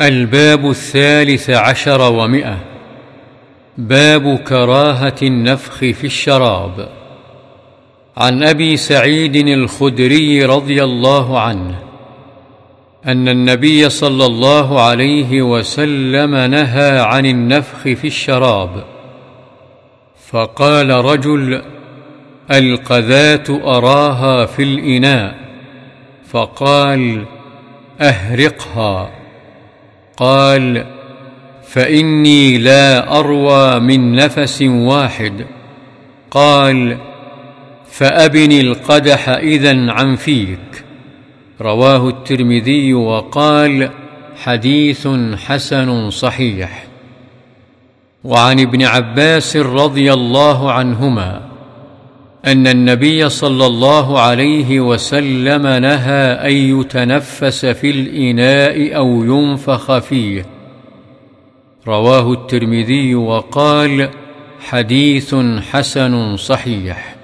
الباب الثالث عشر ومئة. باب كراهة النفخ في الشراب. عن أبي سعيد الخدري رضي الله عنه أن النبي صلى الله عليه وسلم نهى عن النفخ في الشراب. فقال رجل القذاة أراها في الإناء. فقال أهرقها. قال فإني لا أروى من نفس واحد. قال فأبن القدح إذا عن فيك. رواه الترمذي وقال حديث حسن صحيح. وعن ابن عباس رضي الله عنهما أن النبي صلى الله عليه وسلم نهى أن يتنفس في الإناء أو ينفخ فيه. رواه الترمذي وقال حديث حسن صحيح.